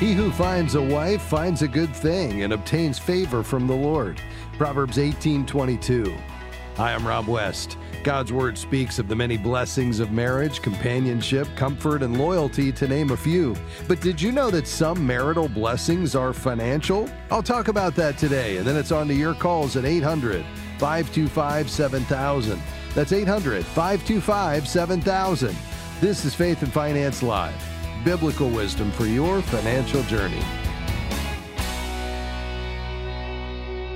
He who finds a wife finds a good thing and obtains favor from the Lord. Proverbs 18:22. Hi, I'm Rob West. God's word speaks of the many blessings of marriage, companionship, comfort, and loyalty, to name a few. But did you know that some marital blessings are financial? I'll talk about that today, and then it's on to your calls at 800 525 7000. That's 800 525 7000. This is Faith and Finance Live biblical wisdom for your financial journey.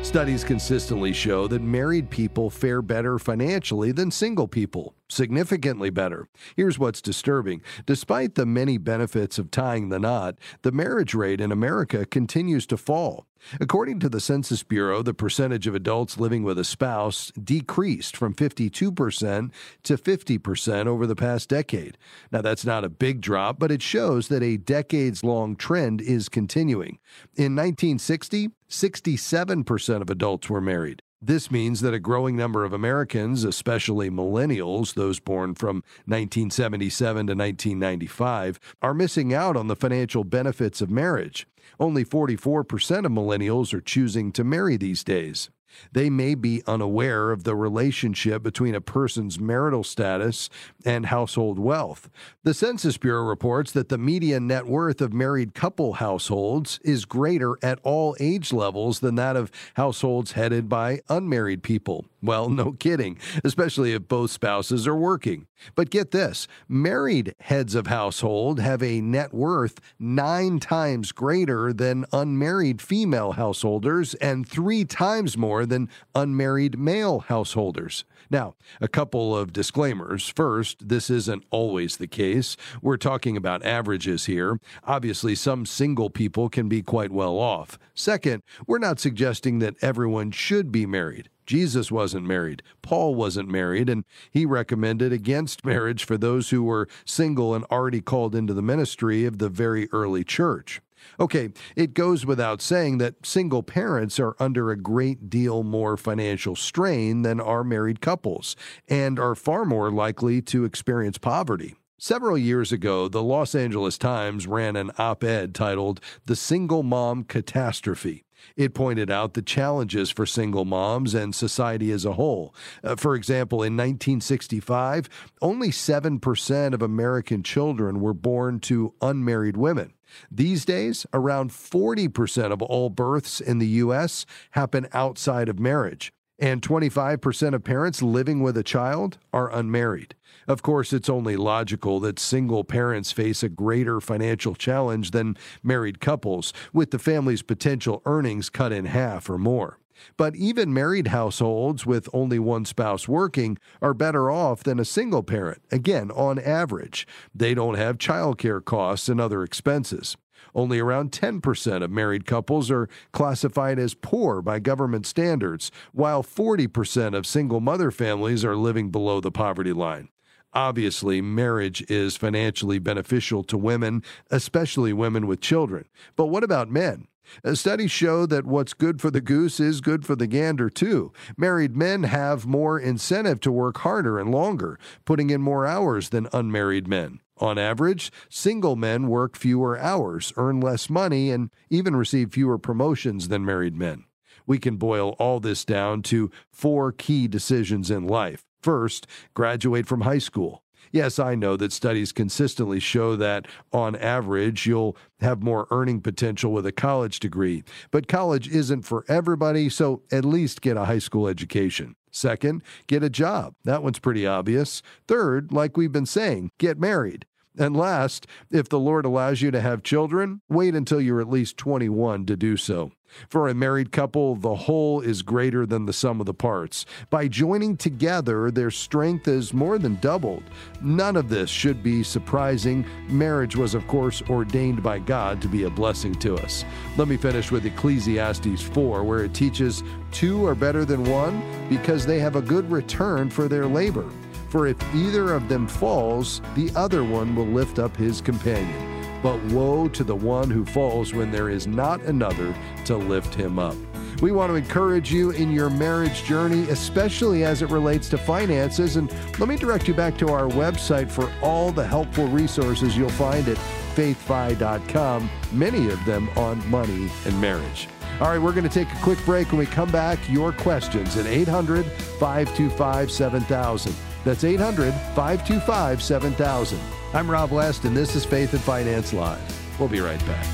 Studies consistently show that married people fare better financially than single people significantly better. Here's what's disturbing. Despite the many benefits of tying the knot, the marriage rate in America continues to fall. According to the Census Bureau, the percentage of adults living with a spouse decreased from 52% to 50% over the past decade. Now, that's not a big drop, but it shows that a decades long trend is continuing. In 1960, 67% of adults were married. This means that a growing number of Americans, especially millennials, those born from 1977 to 1995, are missing out on the financial benefits of marriage. Only 44% of millennials are choosing to marry these days. They may be unaware of the relationship between a person's marital status and household wealth. The Census Bureau reports that the median net worth of married couple households is greater at all age levels than that of households headed by unmarried people. Well, no kidding, especially if both spouses are working. But get this married heads of household have a net worth nine times greater than unmarried female householders and three times more than unmarried male householders. Now, a couple of disclaimers. First, this isn't always the case. We're talking about averages here. Obviously, some single people can be quite well off. Second, we're not suggesting that everyone should be married. Jesus wasn't married. Paul wasn't married, and he recommended against marriage for those who were single and already called into the ministry of the very early church. Okay, it goes without saying that single parents are under a great deal more financial strain than are married couples and are far more likely to experience poverty. Several years ago, the Los Angeles Times ran an op ed titled The Single Mom Catastrophe. It pointed out the challenges for single moms and society as a whole. Uh, for example, in 1965, only 7% of American children were born to unmarried women. These days, around 40% of all births in the U.S. happen outside of marriage, and 25% of parents living with a child are unmarried. Of course, it's only logical that single parents face a greater financial challenge than married couples, with the family's potential earnings cut in half or more. But even married households with only one spouse working are better off than a single parent, again, on average. They don't have childcare costs and other expenses. Only around 10% of married couples are classified as poor by government standards, while 40% of single mother families are living below the poverty line. Obviously, marriage is financially beneficial to women, especially women with children. But what about men? Uh, studies show that what's good for the goose is good for the gander, too. Married men have more incentive to work harder and longer, putting in more hours than unmarried men. On average, single men work fewer hours, earn less money, and even receive fewer promotions than married men. We can boil all this down to four key decisions in life First, graduate from high school. Yes, I know that studies consistently show that on average you'll have more earning potential with a college degree, but college isn't for everybody, so at least get a high school education. Second, get a job. That one's pretty obvious. Third, like we've been saying, get married. And last, if the Lord allows you to have children, wait until you're at least 21 to do so. For a married couple, the whole is greater than the sum of the parts. By joining together, their strength is more than doubled. None of this should be surprising. Marriage was, of course, ordained by God to be a blessing to us. Let me finish with Ecclesiastes 4, where it teaches two are better than one because they have a good return for their labor. For if either of them falls, the other one will lift up his companion. But woe to the one who falls when there is not another to lift him up. We want to encourage you in your marriage journey, especially as it relates to finances. And let me direct you back to our website for all the helpful resources you'll find at faithfi.com, many of them on money and marriage. All right, we're going to take a quick break. When we come back, your questions at 800 525 7000. That's 800 525 7000. I'm Rob West, and this is Faith and Finance Live. We'll be right back.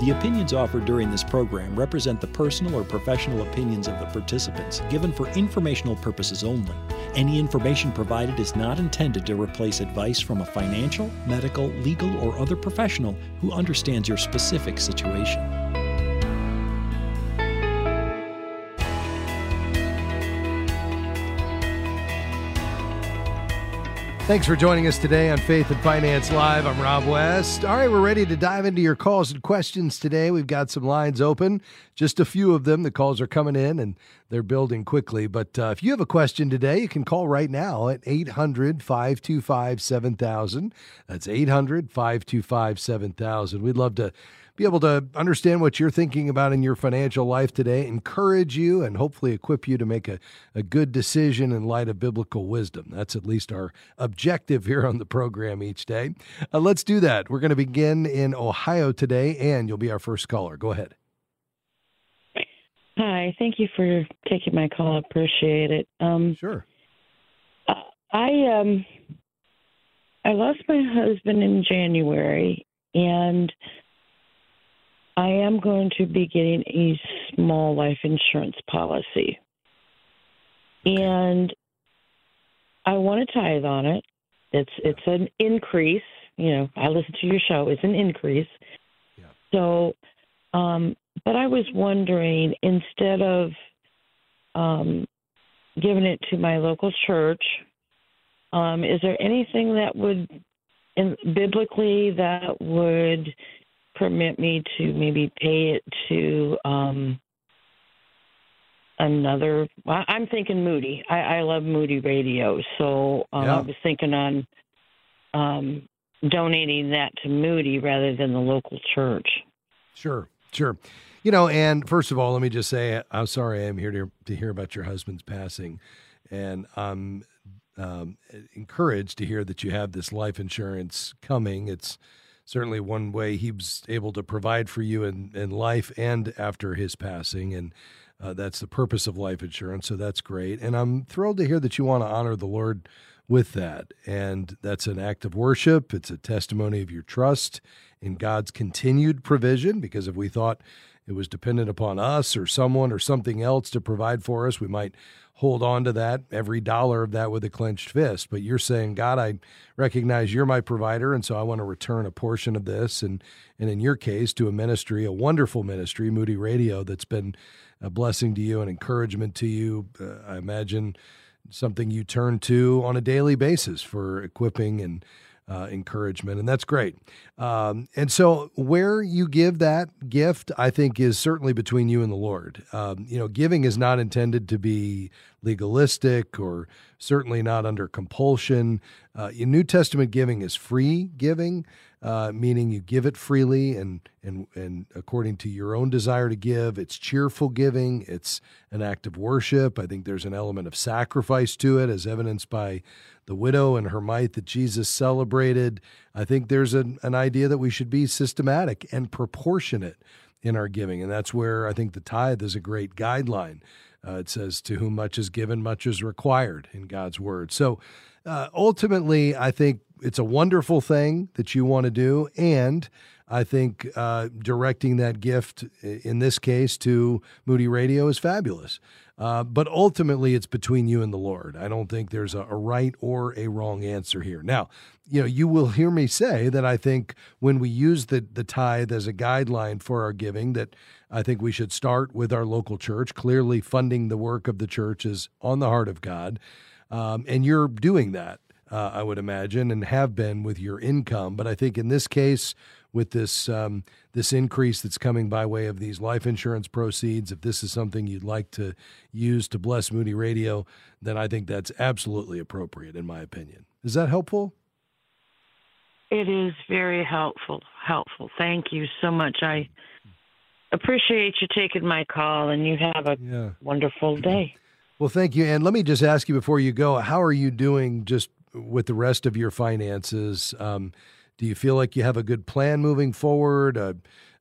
The opinions offered during this program represent the personal or professional opinions of the participants, given for informational purposes only. Any information provided is not intended to replace advice from a financial, medical, legal, or other professional who understands your specific situation. Thanks for joining us today on Faith and Finance Live. I'm Rob West. All right, we're ready to dive into your calls and questions today. We've got some lines open, just a few of them. The calls are coming in and they're building quickly. But uh, if you have a question today, you can call right now at 800 525 7000. That's 800 525 7000. We'd love to be able to understand what you're thinking about in your financial life today, encourage you, and hopefully equip you to make a, a good decision in light of biblical wisdom. That's at least our objective here on the program each day. Uh, let's do that. We're going to begin in Ohio today, and you'll be our first caller. Go ahead. Hi, thank you for taking my call. I appreciate it. Um, sure. I um, I lost my husband in January, and I am going to be getting a small life insurance policy. And I want to tithe on it. It's it's an increase. You know, I listen to your show. It's an increase. Yeah. So, um, but I was wondering instead of um, giving it to my local church, um, is there anything that would, in, biblically, that would permit me to maybe pay it to um, another. I'm thinking Moody. I, I love Moody Radio, so um, yeah. I was thinking on um, donating that to Moody rather than the local church. Sure, sure. You know, and first of all, let me just say I'm sorry I am here to, to hear about your husband's passing, and I'm um, encouraged to hear that you have this life insurance coming. It's certainly one way he was able to provide for you in, in life and after his passing. And uh, that's the purpose of life insurance. So that's great. And I'm thrilled to hear that you want to honor the Lord with that. And that's an act of worship, it's a testimony of your trust in God's continued provision. Because if we thought it was dependent upon us or someone or something else to provide for us, we might hold on to that, every dollar of that with a clenched fist. But you're saying, God, I recognize you're my provider, and so I want to return a portion of this. And, and in your case, to a ministry, a wonderful ministry, Moody Radio, that's been a blessing to you and encouragement to you. Uh, I imagine something you turn to on a daily basis for equipping and uh, encouragement, and that's great. Um, and so, where you give that gift, I think, is certainly between you and the Lord. Um, you know, giving is not intended to be legalistic or certainly not under compulsion. Uh, New Testament giving is free giving uh, meaning you give it freely and and and according to your own desire to give. It's cheerful giving. It's an act of worship. I think there's an element of sacrifice to it, as evidenced by the widow and her mite that Jesus celebrated. I think there's an, an idea that we should be systematic and proportionate in our giving, and that's where I think the tithe is a great guideline. Uh, it says, "To whom much is given, much is required" in God's word. So. Uh, ultimately, I think it's a wonderful thing that you want to do, and I think uh, directing that gift in this case to Moody Radio is fabulous. Uh, but ultimately, it's between you and the Lord. I don't think there's a, a, right or a wrong answer here. Now, you know, you will hear me say that I think when we use the the tithe as a guideline for our giving, that I think we should start with our local church. Clearly, funding the work of the church is on the heart of God, um, and you're doing that. uh, I would imagine, and have been with your income. But I think in this case, with this um, this increase that's coming by way of these life insurance proceeds, if this is something you'd like to use to bless Moody Radio, then I think that's absolutely appropriate, in my opinion. Is that helpful? It is very helpful. Helpful. Thank you so much. I appreciate you taking my call, and you have a yeah. wonderful day. Well, thank you. And let me just ask you before you go, how are you doing just with the rest of your finances? Um, do you feel like you have a good plan moving forward? Uh,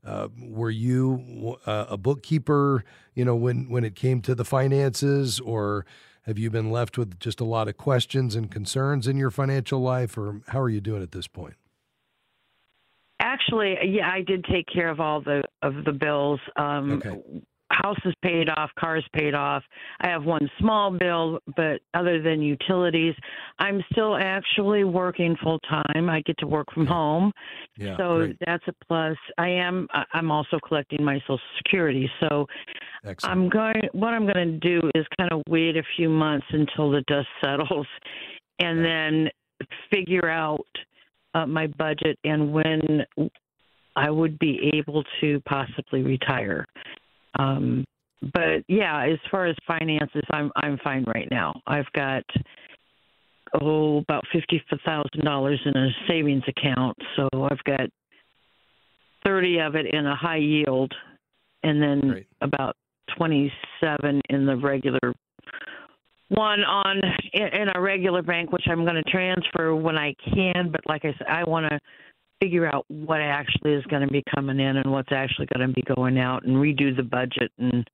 uh, were you uh, a bookkeeper, you know, when, when it came to the finances, or have you been left with just a lot of questions and concerns in your financial life, or how are you doing at this point? Actually, yeah, I did take care of all the of the bills. Um, okay house is paid off, cars paid off. I have one small bill, but other than utilities, I'm still actually working full time. I get to work from home, yeah, so great. that's a plus. I am. I'm also collecting my Social Security, so Excellent. I'm going. What I'm going to do is kind of wait a few months until the dust settles, and then figure out uh, my budget and when I would be able to possibly retire. Um, but yeah, as far as finances, I'm I'm fine right now. I've got oh about fifty thousand dollars in a savings account, so I've got thirty of it in a high yield, and then Great. about twenty seven in the regular one on in a regular bank, which I'm going to transfer when I can. But like I said, I want to figure out what actually is going to be coming in and what's actually going to be going out and redo the budget and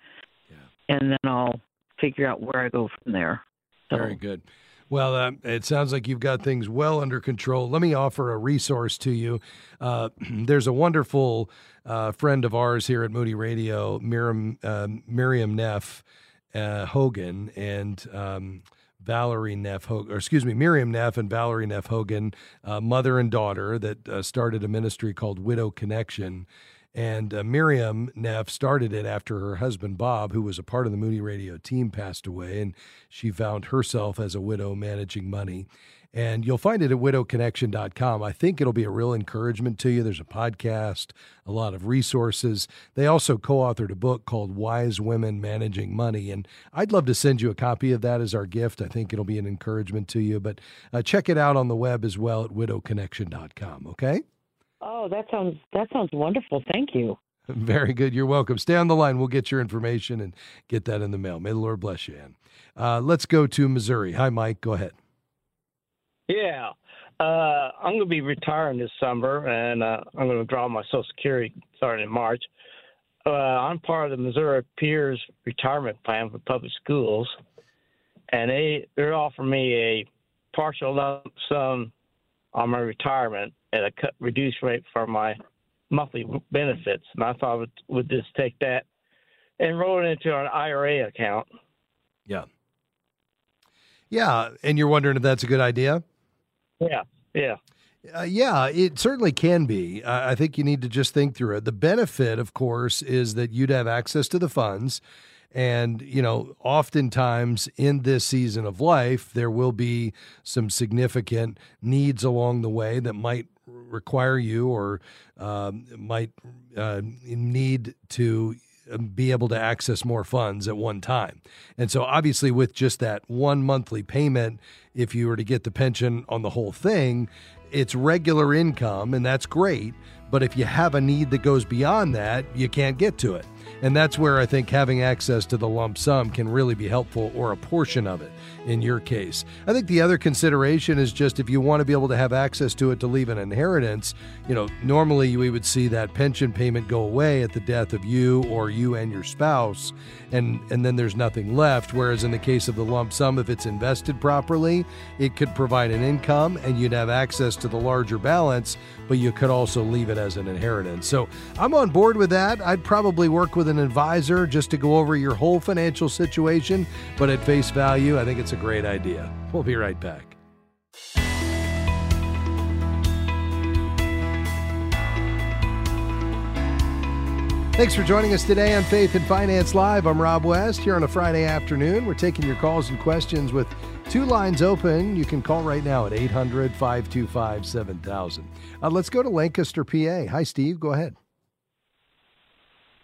yeah. and then I'll figure out where I go from there. So. Very good. Well, uh, it sounds like you've got things well under control. Let me offer a resource to you. Uh, there's a wonderful uh, friend of ours here at Moody Radio, Miriam, um, Miriam Neff uh, Hogan, and um, Valerie Neff Hogan, or excuse me, Miriam Neff and Valerie Neff Hogan, uh, mother and daughter, that uh, started a ministry called Widow Connection. And uh, Miriam Neff started it after her husband Bob, who was a part of the Moody Radio team, passed away, and she found herself as a widow managing money. And you'll find it at widowconnection.com. I think it'll be a real encouragement to you. There's a podcast, a lot of resources. They also co authored a book called Wise Women Managing Money. And I'd love to send you a copy of that as our gift. I think it'll be an encouragement to you. But uh, check it out on the web as well at widowconnection.com. Okay? Oh, that sounds that sounds wonderful. Thank you. Very good. You're welcome. Stay on the line. We'll get your information and get that in the mail. May the Lord bless you, Ann. Uh, let's go to Missouri. Hi, Mike. Go ahead. Yeah. Uh, I'm going to be retiring this summer, and uh, I'm going to draw my Social Security starting in March. Uh, I'm part of the Missouri PEERS Retirement Plan for public schools, and they they're offering me a partial lump sum on my retirement at a cut, reduced rate for my monthly benefits. And I thought would, would just take that and roll it into an IRA account. Yeah. Yeah, and you're wondering if that's a good idea? Yeah, yeah. Uh, yeah, it certainly can be. I think you need to just think through it. The benefit, of course, is that you'd have access to the funds. And, you know, oftentimes in this season of life, there will be some significant needs along the way that might require you or um, might uh, need to Um, be able to access more funds at one time. And so, obviously, with just that one monthly payment, if you were to get the pension on the whole thing, it's regular income, and that's great. But if you have a need that goes beyond that, you can't get to it. And that's where I think having access to the lump sum can really be helpful, or a portion of it in your case. I think the other consideration is just if you want to be able to have access to it to leave an inheritance, you know, normally we would see that pension payment go away at the death of you or you and your spouse, and, and then there's nothing left. Whereas in the case of the lump sum, if it's invested properly, it could provide an income and you'd have access to the larger balance, but you could also leave it as an inheritance. So I'm on board with that. I'd probably work with an advisor just to go over your whole financial situation, but at face value, I think it's a great idea. We'll be right back. Thanks for joining us today on Faith and Finance Live. I'm Rob West here on a Friday afternoon. We're taking your calls and questions with Two lines open. You can call right now at 800 525 7000. Uh, let's go to Lancaster, PA. Hi, Steve. Go ahead.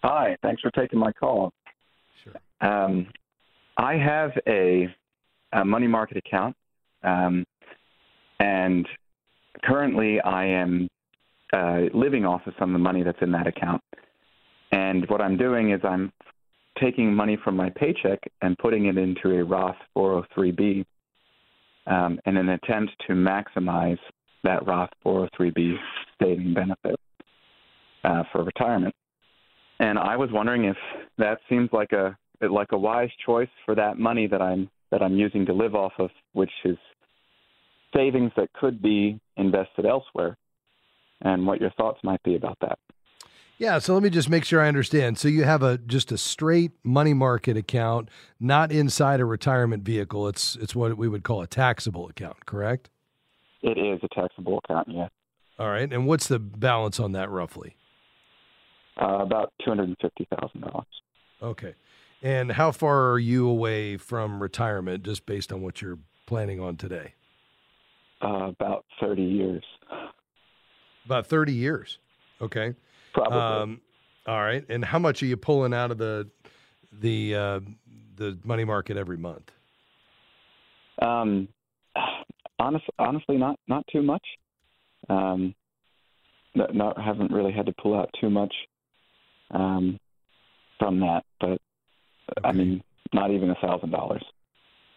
Hi. Thanks for taking my call. Sure. Um, I have a, a, money market account, um, and currently I am uh, living off of some of the money that's in that account. And what I'm doing is I'm taking money from my paycheck and putting it into a Roth 403b um, in an attempt to maximize that Roth 403b saving benefit uh, for retirement. And I was wondering if that seems like a like a wise choice for that money that I'm that I'm using to live off of, which is savings that could be invested elsewhere, and what your thoughts might be about that. Yeah, so let me just make sure I understand. So you have a just a straight money market account, not inside a retirement vehicle. It's it's what we would call a taxable account, correct? It is a taxable account, yes. All right. And what's the balance on that roughly? Uh, about two hundred and fifty thousand dollars. Okay. And how far are you away from retirement, just based on what you're planning on today? Uh, about thirty years. About thirty years. Okay. Probably. Um, all right. And how much are you pulling out of the the uh, the money market every month? Um, honest, honestly, not not too much. Um, not, not haven't really had to pull out too much um, from that, but okay. I mean, not even a thousand dollars.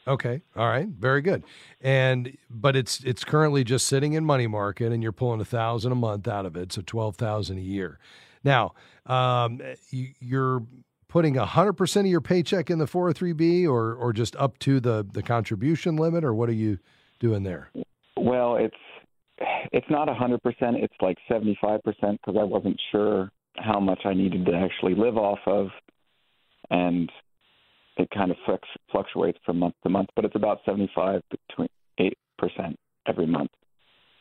Okay. All right. Very good. And but it's it's currently just sitting in money market, and you're pulling a thousand a month out of it, so twelve thousand a year. Now, um, you, you're putting hundred percent of your paycheck in the 403b, or or just up to the the contribution limit, or what are you doing there? Well, it's it's not hundred percent. It's like seventy five percent because I wasn't sure how much I needed to actually live off of, and it kind of fluctuates from month to month, but it's about 75 between 8% every month.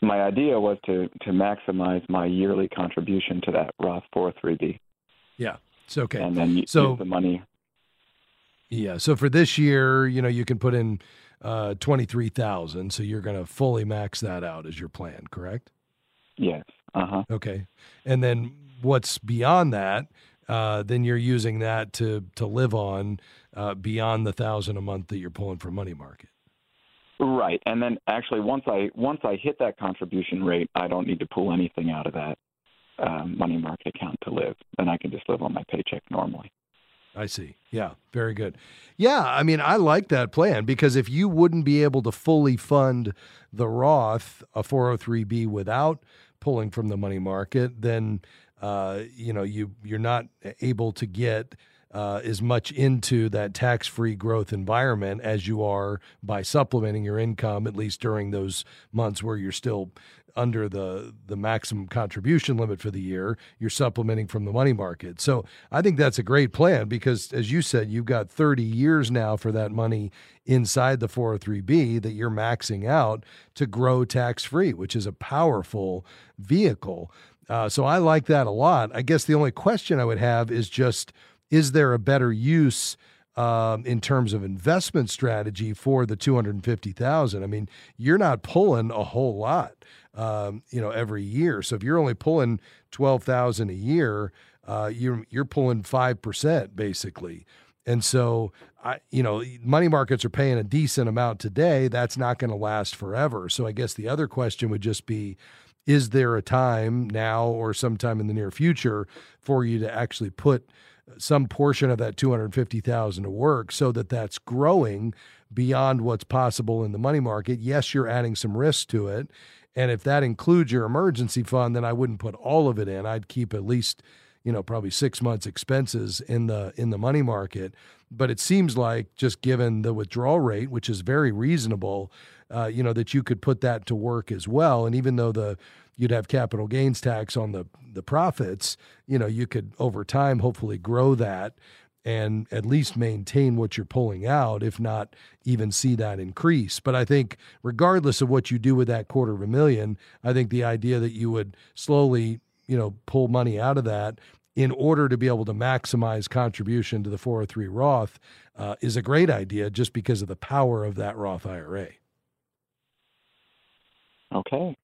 My idea was to, to maximize my yearly contribution to that Roth 403b. Yeah, it's okay. And then so, use the money. Yeah, so for this year, you know, you can put in uh, 23,000, so you're going to fully max that out as your plan, correct? Yes. Uh-huh. Okay. And then what's beyond that, uh, then you're using that to to live on uh, beyond the thousand a month that you're pulling from money market. Right, and then actually once I once I hit that contribution rate, I don't need to pull anything out of that um, money market account to live. Then I can just live on my paycheck normally. I see. Yeah, very good. Yeah, I mean, I like that plan because if you wouldn't be able to fully fund the Roth, a 403b, without pulling from the money market, then uh, you know you you're not able to get uh, as much into that tax free growth environment as you are by supplementing your income, at least during those months where you're still under the the maximum contribution limit for the year you're supplementing from the money market. So i think that's a great plan because as you said you've got 30 years now for that money inside the 403b that you're maxing out to grow tax free which is a powerful vehicle. Uh, so i like that a lot. I guess the only question i would have is just is there a better use um, in terms of investment strategy for the 250,000? I mean, you're not pulling a whole lot, um, you know, every year. So if you're only pulling 12,000 a year, uh, you're you're pulling five percent basically. And so, I, you know, money markets are paying a decent amount today. That's not going to last forever. So I guess the other question would just be, is there a time now or sometime in the near future for you to actually put some portion of that 250,000 to work so that that's growing beyond what's possible in the money market. Yes, you're adding some risk to it. And if that includes your emergency fund, then I wouldn't put all of it in. I'd keep at least, you know, probably 6 months expenses in the in the money market. But it seems like just given the withdrawal rate, which is very reasonable, uh, you know, that you could put that to work as well. And even though the you'd have capital gains tax on the the profits, you know, you could over time hopefully grow that and at least maintain what you're pulling out, if not even see that increase. But I think, regardless of what you do with that quarter of a million, I think the idea that you would slowly, you know, pull money out of that in order to be able to maximize contribution to the 403 Roth uh, is a great idea just because of the power of that Roth IRA. Okay,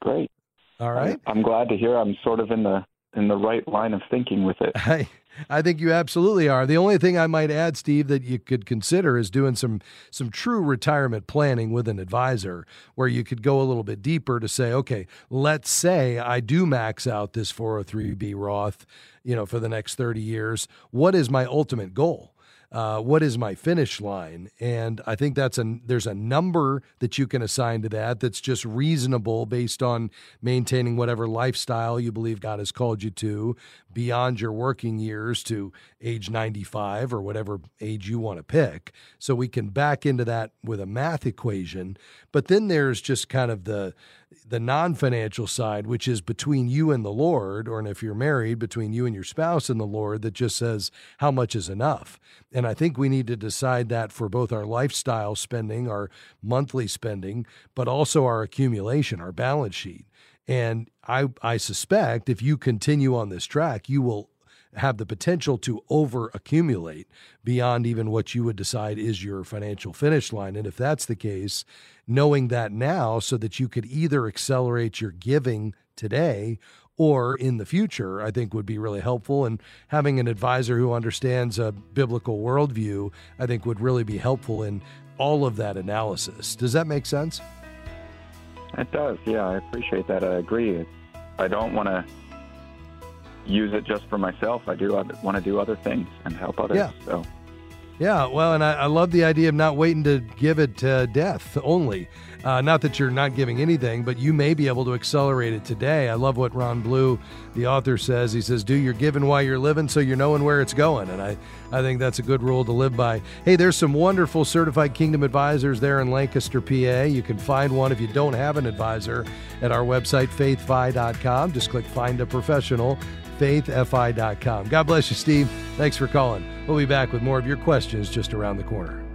great. All right. I'm glad to hear I'm sort of in the in the right line of thinking with it. I, I think you absolutely are. The only thing I might add, Steve, that you could consider is doing some some true retirement planning with an advisor, where you could go a little bit deeper to say, okay, let's say I do max out this 403b Roth, you know, for the next 30 years. What is my ultimate goal? Uh, what is my finish line? And I think that's a there's a number that you can assign to that that's just reasonable based on maintaining whatever lifestyle you believe God has called you to beyond your working years to age 95 or whatever age you want to pick. So we can back into that with a math equation. But then there's just kind of the the non-financial side which is between you and the Lord or if you're married between you and your spouse and the Lord that just says how much is enough. And I think we need to decide that for both our lifestyle spending, our monthly spending, but also our accumulation, our balance sheet. And I I suspect if you continue on this track, you will have the potential to over accumulate beyond even what you would decide is your financial finish line. And if that's the case, knowing that now so that you could either accelerate your giving today or in the future, I think would be really helpful. And having an advisor who understands a biblical worldview, I think would really be helpful in all of that analysis. Does that make sense? It does. Yeah, I appreciate that. I agree. I don't want to use it just for myself. I do want to do other things and help others. Yeah. So. Yeah, well, and I, I, love the idea of not waiting to give it to death only. Uh, not that you're not giving anything, but you may be able to accelerate it today. I love what Ron Blue, the author, says. He says, Do your giving while you're living so you're knowing where it's going. And I, I think that's a good rule to live by. Hey, there's some wonderful certified kingdom advisors there in Lancaster, PA. You can find one if you don't have an advisor at our website, faithfi.com. Just click Find a Professional faithfi.com. God bless you, Steve. Thanks for calling. We'll be back with more of your questions just around the corner.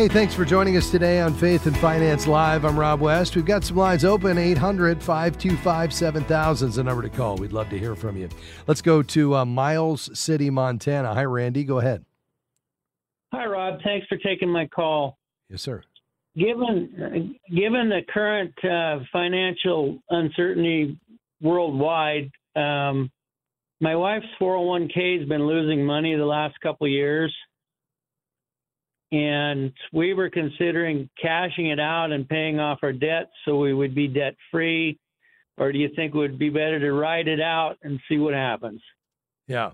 Hey, thanks for joining us today on Faith and Finance Live. I'm Rob West. We've got some lines open 800 525 7000 is the number to call. We'd love to hear from you. Let's go to uh, Miles City, Montana. Hi, Randy. Go ahead. Hi, Rob. Thanks for taking my call. Yes, sir. Given given the current uh, financial uncertainty worldwide, um, my wife's 401k has been losing money the last couple years, and we were considering cashing it out and paying off our debt so we would be debt free. Or do you think it would be better to ride it out and see what happens? Yeah.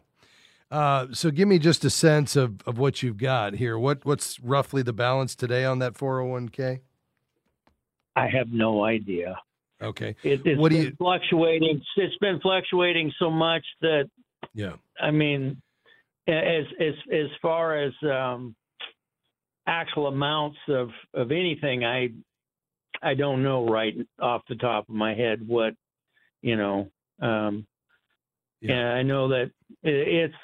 Uh, so give me just a sense of, of what you've got here. What what's roughly the balance today on that 401k? I have no idea. Okay. It, has what do you fluctuating? It's been fluctuating so much that yeah. I mean, as as as far as um, actual amounts of of anything, I I don't know right off the top of my head what you know. Um, yeah. And I know that it's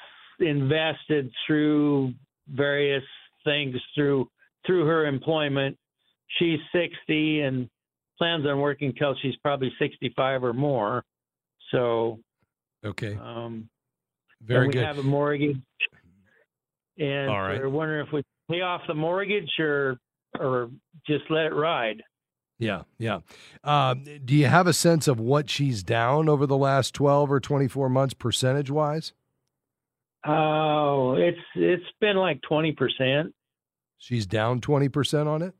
invested through various things through through her employment. She's 60 and plans on working till she's probably 65 or more. So, okay, um, very we good. have a mortgage, and All right. we're wondering if we pay off the mortgage or or just let it ride. Yeah, yeah. Uh, do you have a sense of what she's down over the last 12 or 24 months percentage wise? Oh, it's it's been like twenty percent. She's down twenty percent on it.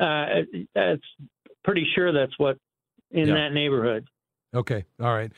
Uh, that's pretty sure that's what in Yeah. that neighborhood. Okay, all right.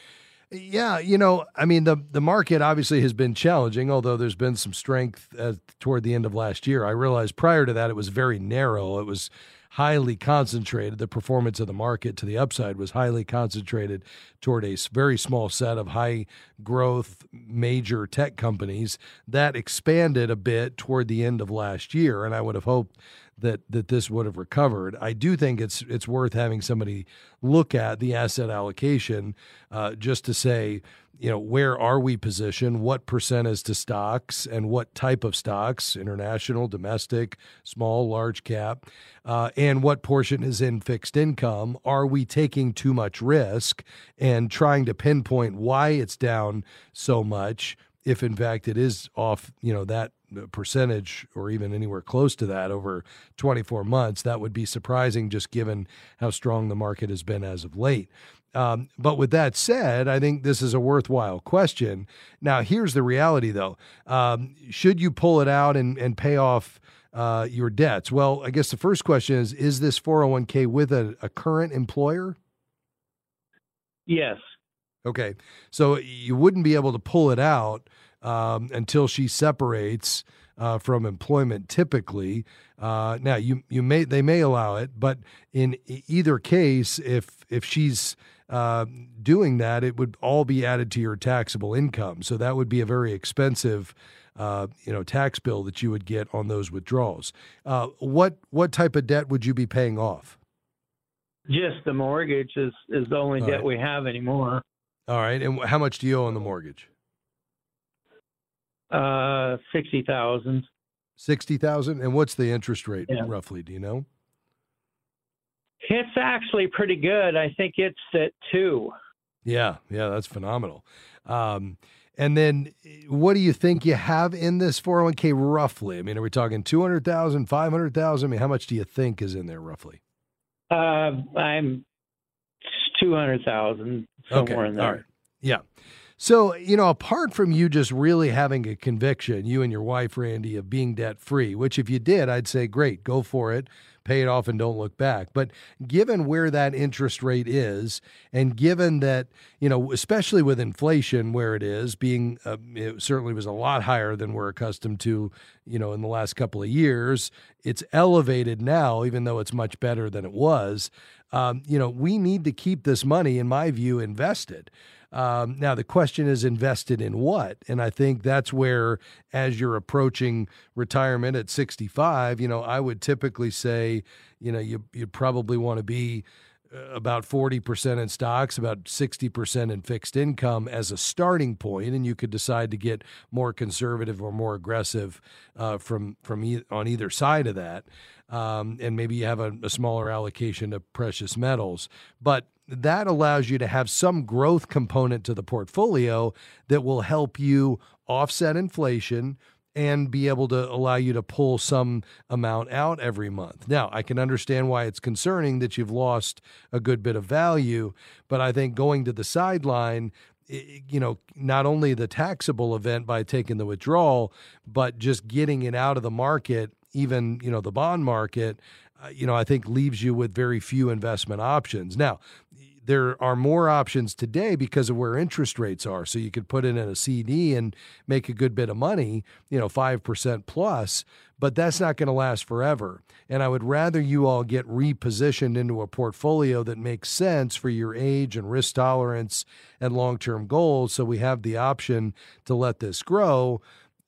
Yeah, you know, I mean the the market obviously has been challenging, although there's been some strength uh, toward the end of last year. I realized prior to that it was very narrow. It was highly concentrated. The performance of the market to the upside was highly concentrated toward a very small set of high growth major tech companies that expanded a bit toward the end of last year. And I would have hoped that that this would have recovered. I do think it's it's worth having somebody look at the asset allocation uh, just to say you know, where are we positioned? What percent is to stocks and what type of stocks, international, domestic, small, large cap, uh, and what portion is in fixed income? Are we taking too much risk and trying to pinpoint why it's down so much? If in fact it is off, you know, that percentage or even anywhere close to that over 24 months, that would be surprising just given how strong the market has been as of late. Um, but with that said, I think this is a worthwhile question. Now, here's the reality though. Um, should you pull it out and, and pay off uh, your debts? Well, I guess the first question is Is this 401k with a, a current employer? Yes. Okay. So you wouldn't be able to pull it out um, until she separates uh, from employment. Typically, uh, now you you may they may allow it, but in either case, if if she's uh, doing that, it would all be added to your taxable income. So that would be a very expensive. Uh, you know, tax bill that you would get on those withdrawals. Uh, what what type of debt would you be paying off? Just the mortgage is is the only all debt right. we have anymore. All right, and how much do you owe on the mortgage? Uh, sixty thousand. Sixty thousand, and what's the interest rate yeah. roughly? Do you know? It's actually pretty good. I think it's at two. Yeah, yeah, that's phenomenal. Um, and then what do you think you have in this 401k roughly? I mean, are we talking 200,000, 500,000? I mean, how much do you think is in there roughly? Uh, I'm 200,000 somewhere okay. in there. All right. Yeah. So, you know, apart from you just really having a conviction, you and your wife, Randy, of being debt free, which if you did, I'd say, great, go for it, pay it off and don't look back. But given where that interest rate is, and given that, you know, especially with inflation where it is, being uh, it certainly was a lot higher than we're accustomed to, you know, in the last couple of years, it's elevated now, even though it's much better than it was. Um, you know, we need to keep this money, in my view, invested. Um, now, the question is invested in what? And I think that's where, as you're approaching retirement at 65, you know, I would typically say, you know, you, you probably want to be uh, about 40% in stocks, about 60% in fixed income as a starting point, and you could decide to get more conservative or more aggressive uh, from from e- on either side of that, um, and maybe you have a, a smaller allocation to precious metals. But that allows you to have some growth component to the portfolio that will help you offset inflation and be able to allow you to pull some amount out every month. Now, I can understand why it's concerning that you've lost a good bit of value, but I think going to the sideline, you know, not only the taxable event by taking the withdrawal, but just getting it out of the market, even, you know, the bond market, uh, you know, I think leaves you with very few investment options. Now, there are more options today because of where interest rates are. So you could put in a CD and make a good bit of money, you know, 5% plus, but that's not going to last forever. And I would rather you all get repositioned into a portfolio that makes sense for your age and risk tolerance and long term goals. So we have the option to let this grow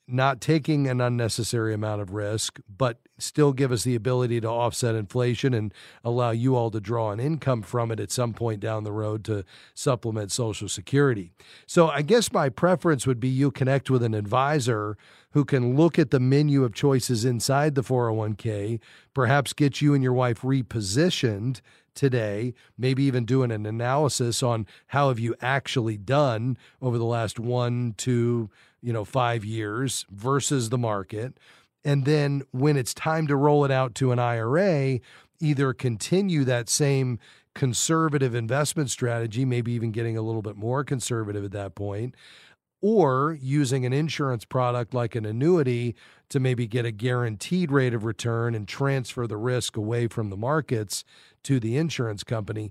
not taking an unnecessary amount of risk, but still give us the ability to offset inflation and allow you all to draw an income from it at some point down the road to supplement Social Security. So I guess my preference would be you connect with an advisor who can look at the menu of choices inside the 401k, perhaps get you and your wife repositioned today, maybe even doing an analysis on how have you actually done over the last one, two, you know, five years versus the market. And then when it's time to roll it out to an IRA, either continue that same conservative investment strategy, maybe even getting a little bit more conservative at that point, or using an insurance product like an annuity to maybe get a guaranteed rate of return and transfer the risk away from the markets to the insurance company.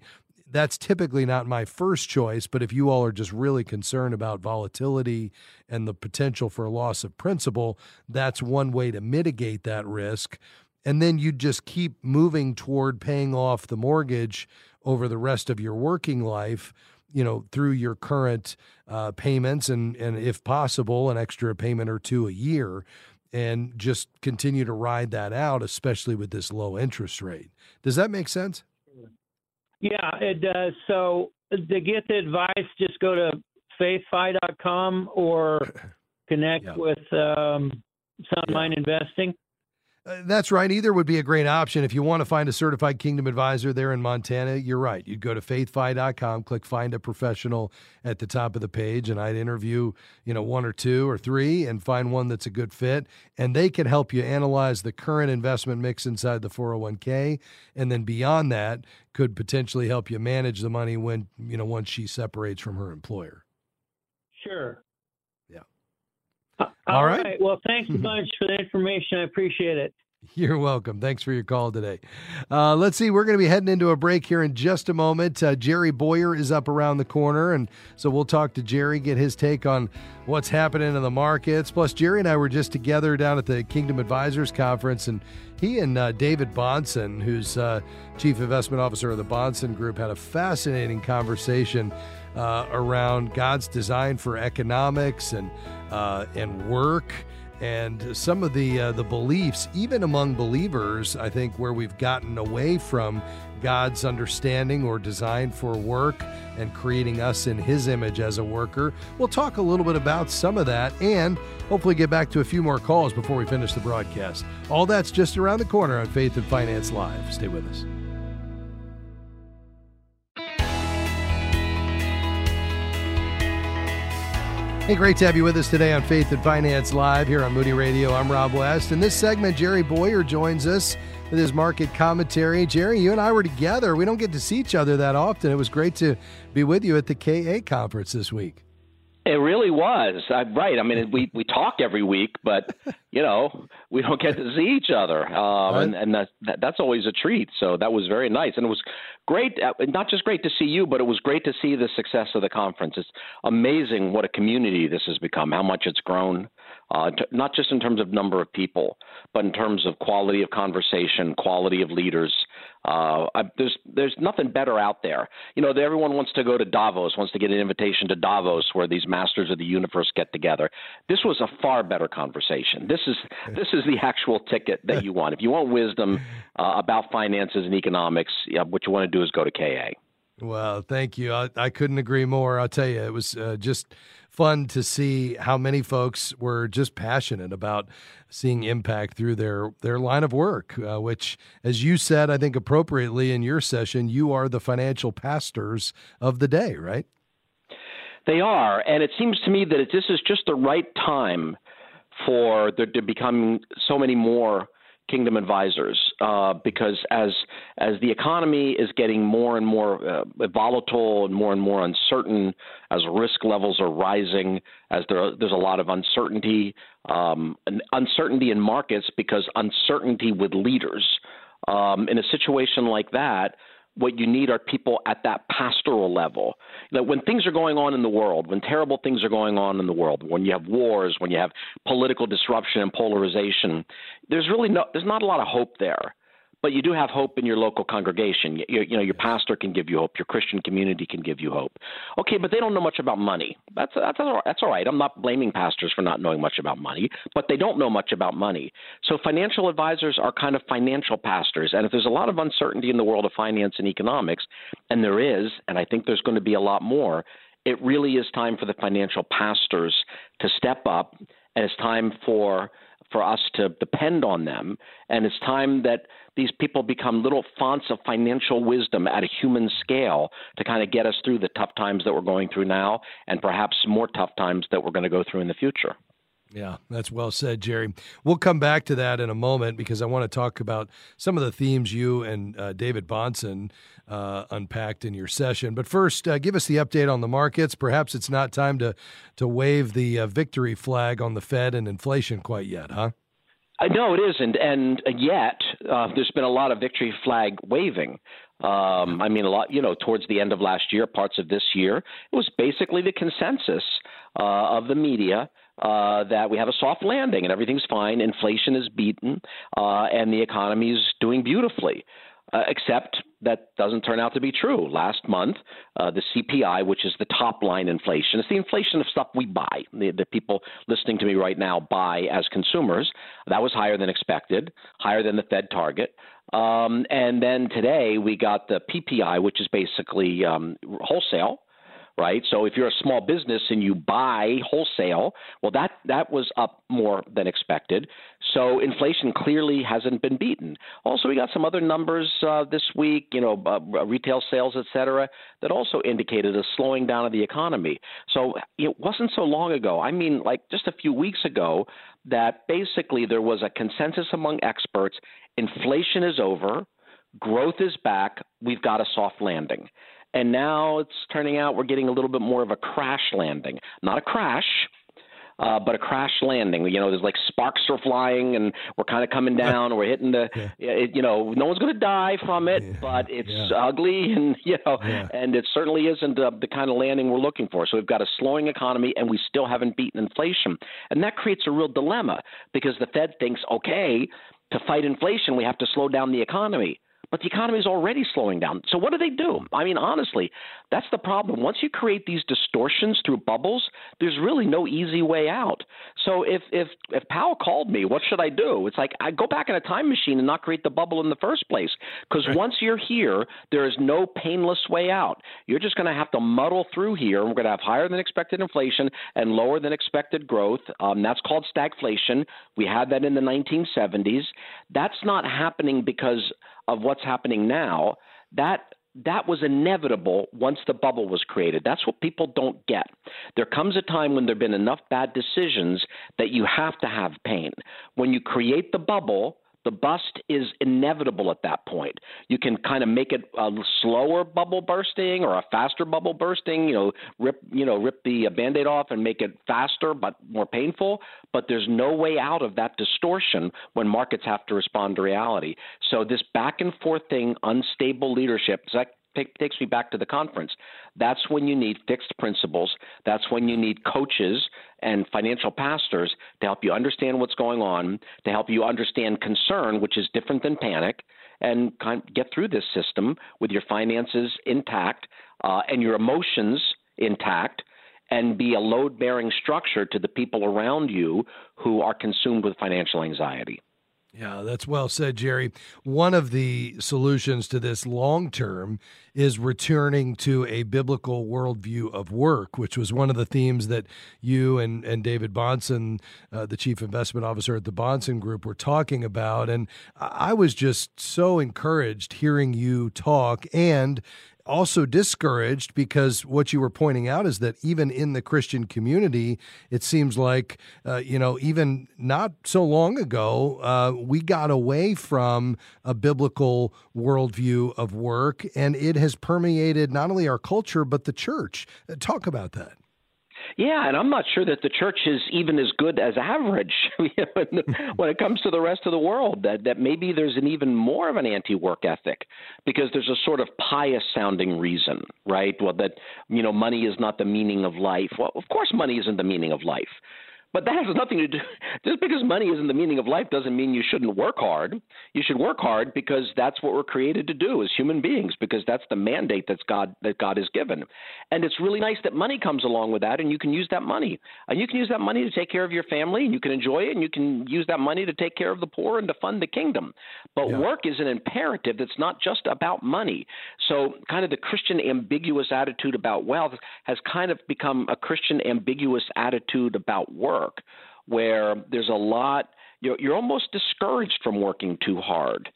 That's typically not my first choice, but if you all are just really concerned about volatility and the potential for loss of principal, that's one way to mitigate that risk. And then you just keep moving toward paying off the mortgage over the rest of your working life you know, through your current uh, payments and, and if possible, an extra payment or two a year and just continue to ride that out, especially with this low interest rate. Does that make sense? Yeah, it does. So to get the advice, just go to faithfi.com or connect yeah. with um, Sound yeah. Mind Investing? Uh, that's right. Either would be a great option. If you want to find a certified Kingdom advisor there in Montana, you're right. You'd go to faithfi.com, click find a professional at the top of the page, and I'd interview, you know, one or two or three and find one that's a good fit. And they can help you analyze the current investment mix inside the 401k. And then beyond that, could potentially help you manage the money when, you know, once she separates from her employer. Sure. All, all right. right. Well, thanks a bunch for the information. I appreciate it. You're welcome. Thanks for your call today. Uh, let's see. We're going to be heading into a break here in just a moment. Uh, Jerry Boyer is up around the corner, and so we'll talk to Jerry, get his take on what's happening in the markets. Plus, Jerry and I were just together down at the Kingdom Advisors Conference, and he and uh, David Bahnsen, who's uh, Chief Investment Officer of the Bahnsen Group, had a fascinating conversation uh, around God's design for economics and uh, and work. And some of the uh, the beliefs even among believers i think where we've gotten away from god's understanding or design for work and creating us in his image as a worker. We'll talk a little bit about some of that and hopefully get back to a few more calls before we finish the broadcast. All that's just around the corner on faith and finance live. Stay with us Hey, great to have you with us today on Faith and Finance Live here on Moody Radio. I'm Rob West. In this segment, Jerry Bowyer joins us with his market commentary. Jerry, you and I were together. We don't get to see each other that often. It was great to be with you at the KA conference this week. It really was. I'm right. I mean, we we talk every week, but you know, we don't get to see each other, um, and and that, that that's always a treat. So that was very nice, and it was great. Uh, not just great to see you, but it was great to see the success of the conference. It's amazing what a community this has become. How much it's grown uh, t- not just in terms of number of people, but in terms of quality of conversation, quality of leaders. Uh, I, there's there's nothing better out there. You know, everyone wants to go to Davos, wants to get an invitation to Davos, where these masters of the universe get together. This was a far better conversation. This is this is the actual ticket that you want. If you want wisdom uh, about finances and economics, yeah, what you want to do is go to KA. Well, thank you. I, I couldn't agree more. I'll tell you, it was uh, just fun to see how many folks were just passionate about seeing impact through their their line of work. Uh, which, as you said, I think appropriately in your session, you are the financial pastors of the day, right? They are, and it seems to me that this is just the right time for there to become so many more Kingdom Advisors uh, because as as the economy is getting more and more uh, volatile and more and more uncertain, as risk levels are rising, as there, there's a lot of uncertainty, um, uncertainty in markets because uncertainty with leaders. Um, in a situation like that, what you need are people at that pastoral level. That when things are going on in the world, when terrible things are going on in the world, when you have wars, when you have political disruption and polarization, there's really no, there's not a lot of hope there but you do have hope in your local congregation. You, you, know, your pastor can give you hope. Your Christian community can give you hope. Okay, but they don't know much about money. That's that's. That's all right. I'm not blaming pastors for not knowing much about money, but they don't know much about money. So financial advisors are kind of financial pastors. And if there's a lot of uncertainty in the world of finance and economics, and there is, and I think there's going to be a lot more, it really is time for the financial pastors to step up, and it's time for for us to depend on them. And it's time that these people become little fonts of financial wisdom at a human scale to kind of get us through the tough times that we're going through now and perhaps more tough times that we're going to go through in the future. Yeah, that's well said, Jerry. We'll come back to that in a moment because I want to talk about some of the themes you and uh, David Bahnsen uh, unpacked in your session. But first, uh, give us the update on the markets. Perhaps it's not time to to wave the uh, victory flag on the Fed and inflation quite yet, huh? Uh, no, it isn't, and yet uh, there's been a lot of victory flag waving. Um, I mean, a lot, you know, towards the end of last year, parts of this year, it was basically the consensus uh, of the media uh, that we have a soft landing and everything's fine, inflation is beaten, uh, and the economy is doing beautifully. Uh, except that doesn't turn out to be true. Last month, uh, the CPI, which is the top line inflation, it's the inflation of stuff we buy, the, the, people listening to me right now buy as consumers, that was higher than expected, higher than the Fed target. Um, and then today we got the PPI, which is basically um, wholesale, right? So if you're a small business and you buy wholesale, well, that that was up more than expected. So inflation clearly hasn't been beaten. Also, we got some other numbers uh, this week, you know, uh, retail sales, et cetera, that also indicated a slowing down of the economy. So it wasn't so long ago. I mean, like just a few weeks ago, that basically there was a consensus among experts: inflation is over, growth is back, we've got a soft landing. And now it's turning out we're getting a little bit more of a crash landing. Not a crash, uh, but a crash landing. You know, there's like sparks are flying, and we're kind of coming down. we're hitting the, yeah. it, you know, no one's going to die from it, yeah. but it's yeah. ugly, and you know, and it certainly isn't uh, the kind of landing we're looking for. So we've got a slowing economy, and we still haven't beaten inflation, and that creates a real dilemma because the Fed thinks, okay, to fight inflation, we have to slow down the economy but the economy is already slowing down. So what do they do? I mean, honestly, that's the problem. Once you create these distortions through bubbles, there's really no easy way out. So if if if Powell called me, what should I do? It's like I go back in a time machine and not create the bubble in the first place. Because right. once you're here, there is no painless way out. You're just going to have to muddle through here. We're going to have higher than expected inflation and lower than expected growth. Um, that's called stagflation. We had that in the 1970s. That's not happening because of what's happening now, that that was inevitable once the bubble was created. That's what people don't get. There comes a time when there have been enough bad decisions that you have to have pain. When you create the bubble, the bust is inevitable at that point. You can kind of make it a slower bubble bursting or a faster bubble bursting. You know, rip you know rip the uh, band-aid off and make it faster but more painful. But there's no way out of that distortion when markets have to respond to reality. So this back and forth thing, unstable leadership. That takes me back to the conference. That's when you need fixed principles. That's when you need coaches and financial pastors to help you understand what's going on, to help you understand concern, which is different than panic, and get through this system with your finances intact uh, and your emotions intact and be a load bearing structure to the people around you who are consumed with financial anxiety. Yeah, that's well said, Jerry. One of the solutions to this long term is returning to a biblical worldview of work, which was one of the themes that you and, and David Bahnsen, uh, the chief investment officer at the Bahnsen Group, were talking about. And I was just so encouraged hearing you talk and also discouraged because what you were pointing out is that even in the Christian community, it seems like, uh, you know, even not so long ago, uh, we got away from a biblical worldview of work, and it has permeated not only our culture, but the church. Uh, talk about that. Yeah, and I'm not sure that the church is even as good as average hmm. when it comes to the rest of the world. That that maybe there's an even more of an anti-work ethic because there's a sort of pious sounding reason, right? Well, that you know money is not the meaning of life. Well, of course, money isn't the meaning of life. But that has nothing to do. Just because money isn't the meaning of life doesn't mean you shouldn't work hard. You should work hard because that's what we're created to do as human beings. Because that's the mandate that's God that God has given. And it's really nice that money comes along with that, and you can use that money. And you can use that money to take care of your family, and you can enjoy it, and you can use that money to take care of the poor and to fund the kingdom. But yeah. work is an imperative that's not just about money. So, kind of the Christian ambiguous attitude about wealth has kind of become a Christian ambiguous attitude about work work where there's a lot you're, you're almost discouraged from working too hard.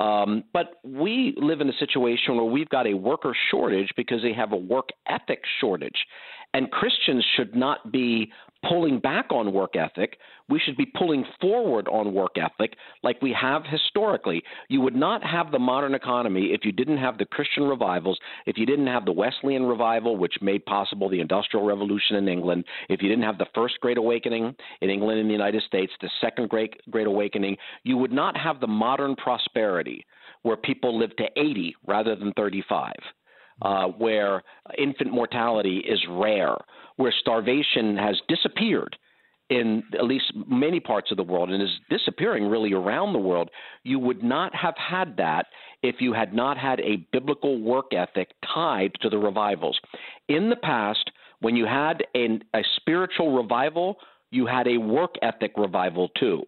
Um, but we live in a situation where we've got a worker shortage because they have a work ethic shortage. And Christians should not be pulling back on work ethic. We should be pulling forward on work ethic like we have historically. You would not have the modern economy if you didn't have the Christian revivals, if you didn't have the Wesleyan revival, which made possible the Industrial Revolution in England, if you didn't have the First Great Awakening in England and the United States, the Second Great, Great Awakening, you would not have the modern prosperity where people live to 80 rather than 35 uh, where infant mortality is rare, where starvation has disappeared in at least many parts of the world and is disappearing really around the world, you would not have had that if you had not had a biblical work ethic tied to the revivals. In the past, when you had an, a spiritual revival, you had a work ethic revival too.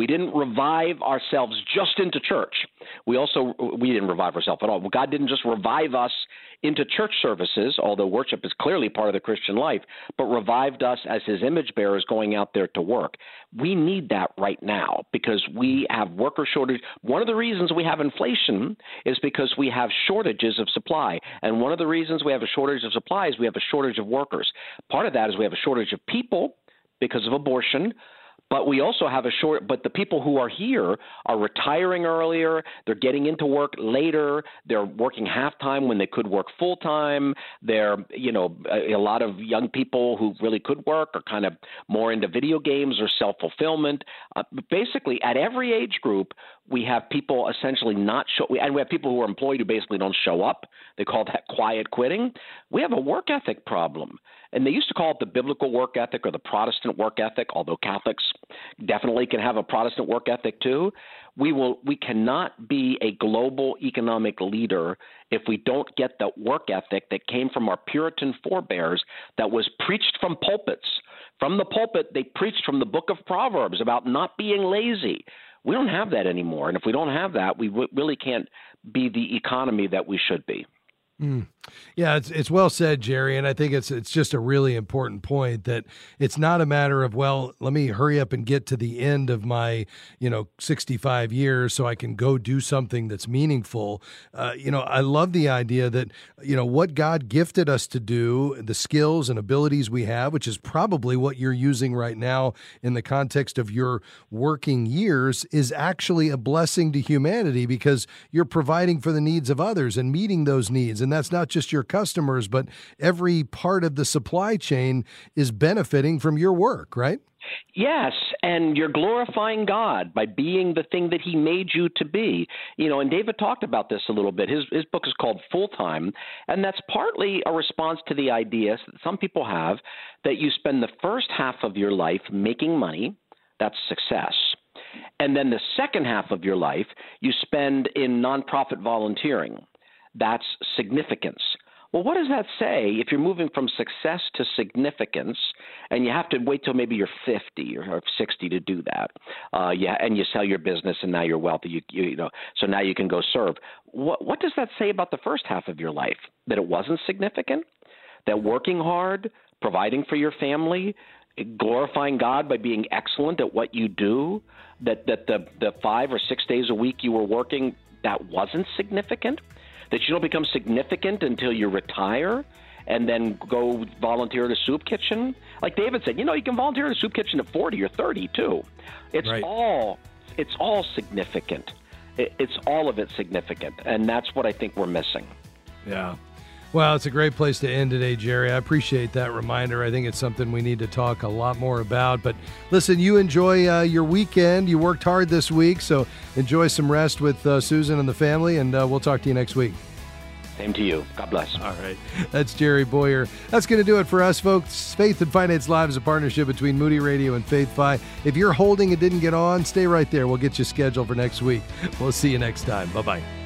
We didn't revive ourselves just into church. we also we didn't revive ourselves at all. God didn't just revive us into church services, although worship is clearly part of the Christian life, but revived us as His image bearers going out there to work. We need that right now because we have worker shortage. One of the reasons we have inflation is because we have shortages of supply, and one of the reasons we have a shortage of supply is we have a shortage of workers. Part of that is we have a shortage of people because of abortion. But we also have a short, but the people who are here are retiring earlier. They're getting into work later. They're working half time when they could work full time. They're, you know, a, a lot of young people who really could work are kind of more into video games or self fulfillment. Uh, basically, at every age group, we have people essentially not show, and we have people who are employed who basically don't show up. They call that quiet quitting. We have a work ethic problem. And they used to call it the biblical work ethic or the Protestant work ethic, although Catholics definitely can have a Protestant work ethic too. We will we cannot be a global economic leader if we don't get that work ethic that came from our Puritan forebears that was preached from pulpits. From the pulpit, they preached from the book of Proverbs about not being lazy. We don't have that anymore. And if we don't have that, we w- really can't be the economy that we should be. Mm. Yeah, it's it's well said, Jerry, and I think it's it's just a really important point that it's not a matter of well, let me hurry up and get to the end of my you know sixty five years so I can go do something that's meaningful. Uh, you know, I love the idea that you know what God gifted us to do, the skills and abilities we have, which is probably what you're using right now in the context of your working years, is actually a blessing to humanity because you're providing for the needs of others and meeting those needs and that's not just your customers, but every part of the supply chain is benefiting from your work, right? Yes, and you're glorifying God by being the thing that He made you to be. You know, and David talked about this a little bit. His his book is called Full Time, and that's partly a response to the idea that some people have that you spend the first half of your life making money. That's success. And then the second half of your life you spend in nonprofit volunteering that's significance. Well, what does that say if you're moving from success to significance and you have to wait till maybe you're 50 or 60 to do that? Uh, yeah, and you sell your business and now you're wealthy. You, you, you know, so now you can go serve. What, what does that say about the first half of your life? That it wasn't significant? That working hard, providing for your family, glorifying God by being excellent at what you do, that, that the, the five or six days a week you were working, that wasn't significant? That you don't become significant until you retire and then go volunteer at a soup kitchen. Like David said, you know, you can volunteer at a soup kitchen at 40 or 30 too. It's right. all it's all significant. It's all of it significant, and that's what I think we're missing. Yeah. Well, it's a great place to end today, Jerry. I appreciate that reminder. I think it's something we need to talk a lot more about. But listen, you enjoy uh, your weekend. You worked hard this week, so enjoy some rest with uh, Susan and the family, and uh, we'll talk to you next week. Same to you. God bless. All right. That's Jerry Bowyer. That's going to do it for us, folks. Faith and Finance Live is a partnership between Moody Radio and FaithFi. If you're holding and didn't get on, stay right there. We'll get you scheduled for next week. We'll see you next time. Bye bye.